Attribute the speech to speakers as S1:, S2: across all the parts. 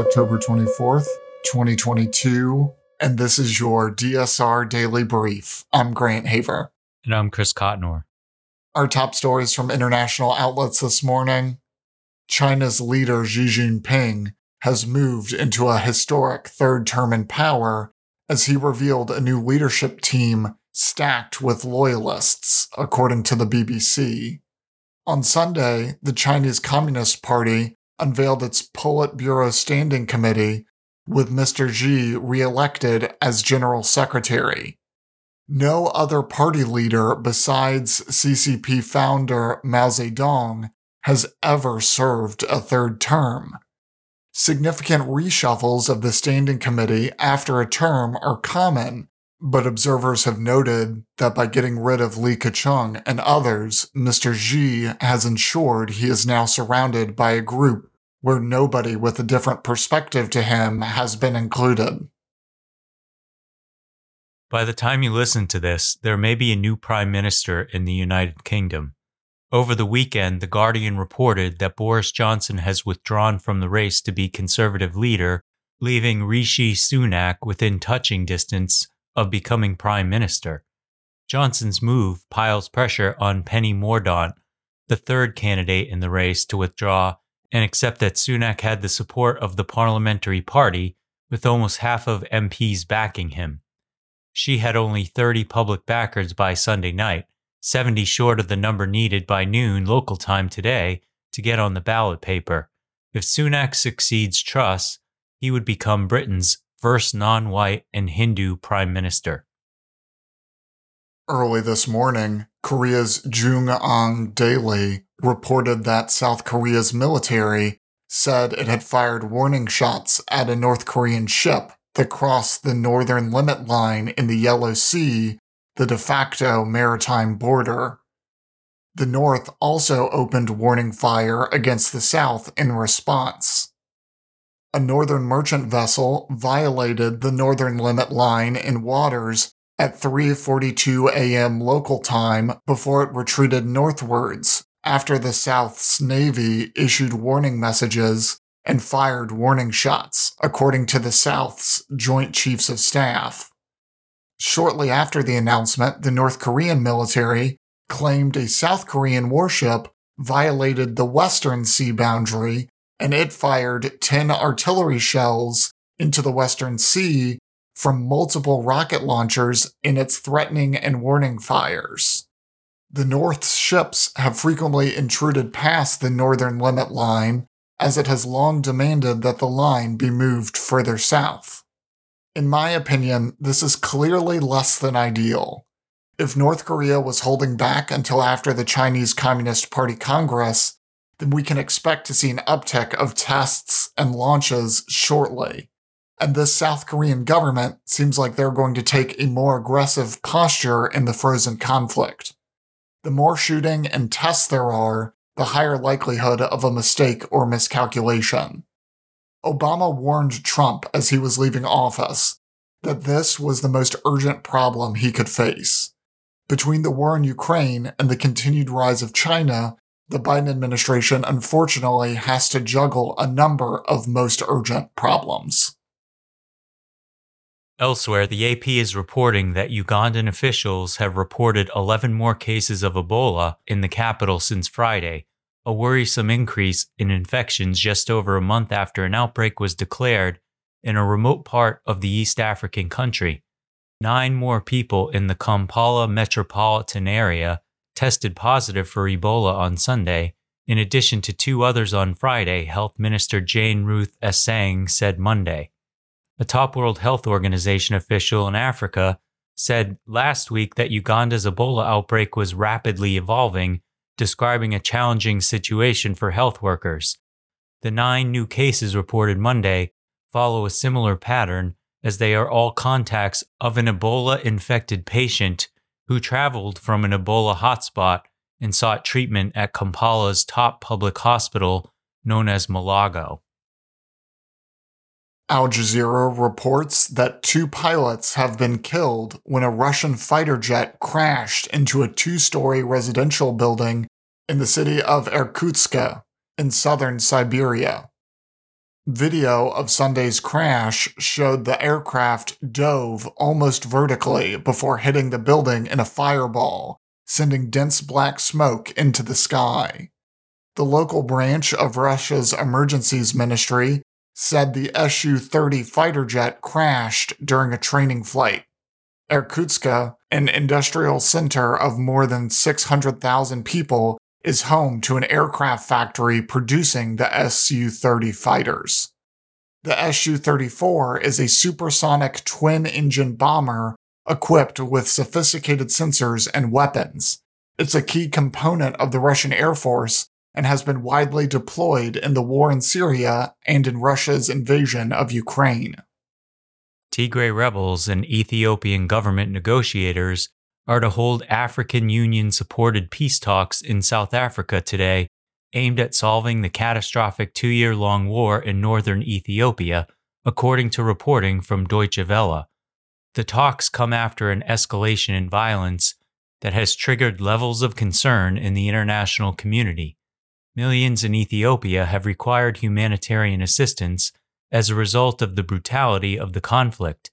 S1: October 24th, 2022, and this is your DSR Daily Brief. I'm Grant Haver.
S2: And I'm Chris Cotnor.
S1: Our top stories from international outlets this morning China's leader Xi Jinping has moved into a historic third term in power as he revealed a new leadership team stacked with loyalists, according to the BBC. On Sunday, the Chinese Communist Party unveiled its Politburo Standing Committee with Mr. Xi re-elected as General Secretary. No other party leader besides CCP founder Mao Zedong has ever served a third term. Significant reshuffles of the Standing Committee after a term are common, but observers have noted that by getting rid of Li Keqiang and others, Mr. Xi has ensured he is now surrounded by a group where nobody with a different perspective to him has been included.
S2: By the time you listen to this, there may be a new prime minister in the United Kingdom. Over the weekend, The Guardian reported that Boris Johnson has withdrawn from the race to be Conservative leader, leaving Rishi Sunak within touching distance of becoming Prime Minister. Johnson's move piles pressure on Penny Mordaunt, the third candidate in the race, to withdraw and accept that Sunak had the support of the parliamentary party, with almost half of MPs backing him. She had only 30 public backers by Sunday night, 70 short of the number needed by noon local time today to get on the ballot paper. If Sunak succeeds Truss, he would become Britain's first non white and Hindu prime minister.
S1: Early this morning, Korea's JoongAng Daily reported that South Korea's military said it had fired warning shots at a North Korean ship that crossed the northern limit line in the Yellow Sea, the de facto maritime border. The North also opened warning fire against the South in response. A northern merchant vessel violated the northern limit line in waters at 3:42 a.m. local time before it retreated northwards after the South's Navy issued warning messages and fired warning shots, according to the South's Joint Chiefs of Staff. Shortly after the announcement, the North Korean military claimed a South Korean warship violated the western sea boundary and it fired 10 artillery shells into the western sea from multiple rocket launchers in its threatening and warning fires. The North's ships have frequently intruded past the northern limit line, as it has long demanded that the line be moved further south. In my opinion, this is clearly less than ideal. If North Korea was holding back until after the Chinese Communist Party Congress, then we can expect to see an uptick of tests and launches shortly. And this South Korean government seems like they're going to take a more aggressive posture in the frozen conflict. The more shooting and tests there are, the higher likelihood of a mistake or miscalculation. Obama warned Trump as he was leaving office that this was the most urgent problem he could face. Between the war in Ukraine and the continued rise of China, the Biden administration unfortunately has to juggle a number of most urgent problems.
S2: Elsewhere, the AP is reporting that Ugandan officials have reported 11 more cases of Ebola in the capital since Friday, a worrisome increase in infections just over a month after an outbreak was declared in a remote part of the East African country. Nine more people in the Kampala metropolitan area tested positive for Ebola on Sunday, in addition to two others on Friday, Health Minister Jane Ruth Aceng said Monday. A top World Health Organization official in Africa said last week that Uganda's Ebola outbreak was rapidly evolving, describing a challenging situation for health workers. The nine new cases reported Monday follow a similar pattern as they are all contacts of an Ebola infected patient who traveled from an Ebola hotspot and sought treatment at Kampala's top public hospital known as Mulago.
S1: Al Jazeera reports that two pilots have been killed when a Russian fighter jet crashed into a two story residential building in the city of Irkutsk in southern Siberia. Video of Sunday's crash showed the aircraft dove almost vertically before hitting the building in a fireball, sending dense black smoke into the sky. The local branch of Russia's emergencies ministry said the Su 30 fighter jet crashed during a training flight. Irkutsk, an industrial center of more than 600,000 people, is home to an aircraft factory producing the Su 30 fighters. The Su 34 is a supersonic twin engine bomber equipped with sophisticated sensors and weapons. It's a key component of the Russian Air Force and has been widely deployed in the war in Syria and in Russia's invasion of Ukraine.
S2: Tigray rebels and Ethiopian government negotiators are to hold African Union supported peace talks in South Africa today, aimed at solving the catastrophic two year long war in northern Ethiopia, according to reporting from Deutsche Welle. The talks come after an escalation in violence that has triggered levels of concern in the international community. Millions in Ethiopia have required humanitarian assistance as a result of the brutality of the conflict.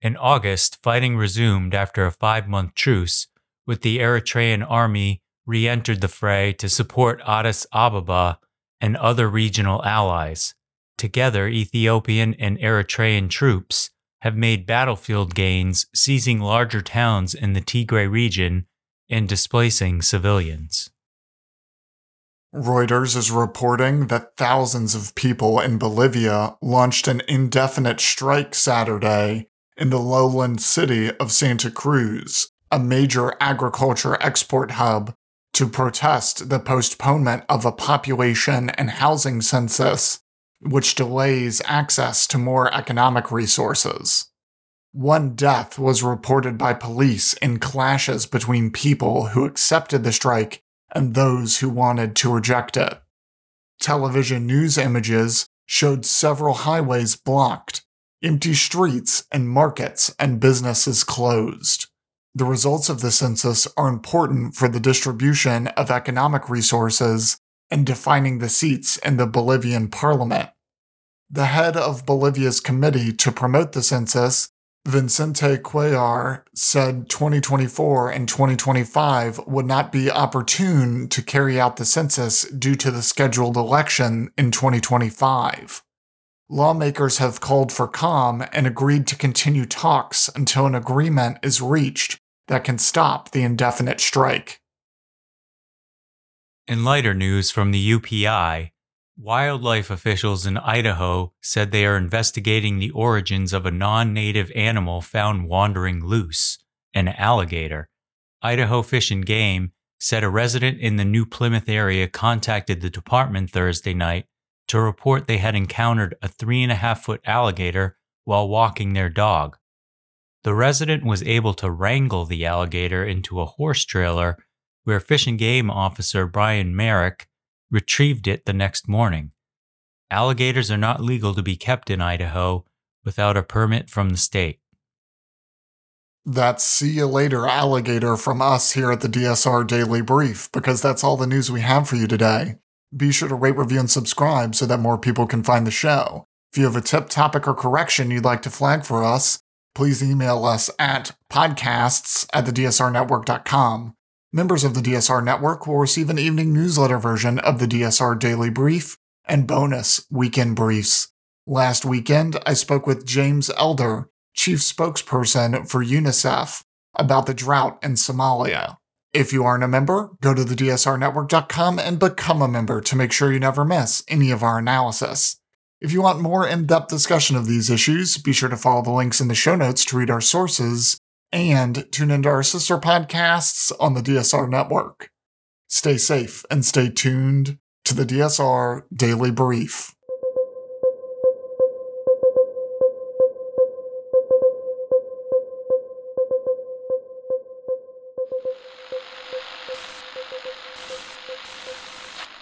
S2: In August, fighting resumed after a five month truce, with the Eritrean army re entered the fray to support Addis Ababa and other regional allies. Together, Ethiopian and Eritrean troops have made battlefield gains, seizing larger towns in the Tigray region and displacing civilians.
S1: Reuters is reporting that thousands of people in Bolivia launched an indefinite strike Saturday in the lowland city of Santa Cruz, a major agriculture export hub, to protest the postponement of a population and housing census, which delays access to more economic resources. One death was reported by police in clashes between people who accepted the strike and those who wanted to reject it. Television news images showed several highways blocked, empty streets and markets and businesses closed. The results of the census are important for the distribution of economic resources and defining the seats in the Bolivian parliament. The head of Bolivia's committee to promote the census Vicente Cuellar said 2024 and 2025 would not be opportune to carry out the census due to the scheduled election in 2025. Lawmakers have called for calm and agreed to continue talks until an agreement is reached that can stop the indefinite strike.
S2: In lighter news from the UPI, Wildlife officials in Idaho said they are investigating the origins of a non native animal found wandering loose, an alligator. Idaho Fish and Game said a resident in the New Plymouth area contacted the department Thursday night to report they had encountered a three and a half foot alligator while walking their dog. The resident was able to wrangle the alligator into a horse trailer where Fish and Game officer Brian Merrick retrieved it the next morning. Alligators are not legal to be kept in Idaho without a permit from the state.
S1: That's see you later, alligator, from us here at the DSR Daily Brief, because that's all the news we have for you today. Be sure to rate, review, and subscribe so that more people can find the show. If you have a tip, topic, or correction you'd like to flag for us, please email us at podcasts at thedsrnetwork.com. Members of the DSR network will receive an evening newsletter version of the DSR Daily Brief and bonus weekend briefs. Last weekend, I spoke with James Elder, chief spokesperson for UNICEF, about the drought in Somalia. If you aren't a member, go to thedsrnetwork.com and become a member to make sure you never miss any of our analysis. If you want more in depth discussion of these issues, be sure to follow the links in the show notes to read our sources and tune into our sister podcasts on the DSR network. Stay safe and stay tuned to the DSR Daily Brief.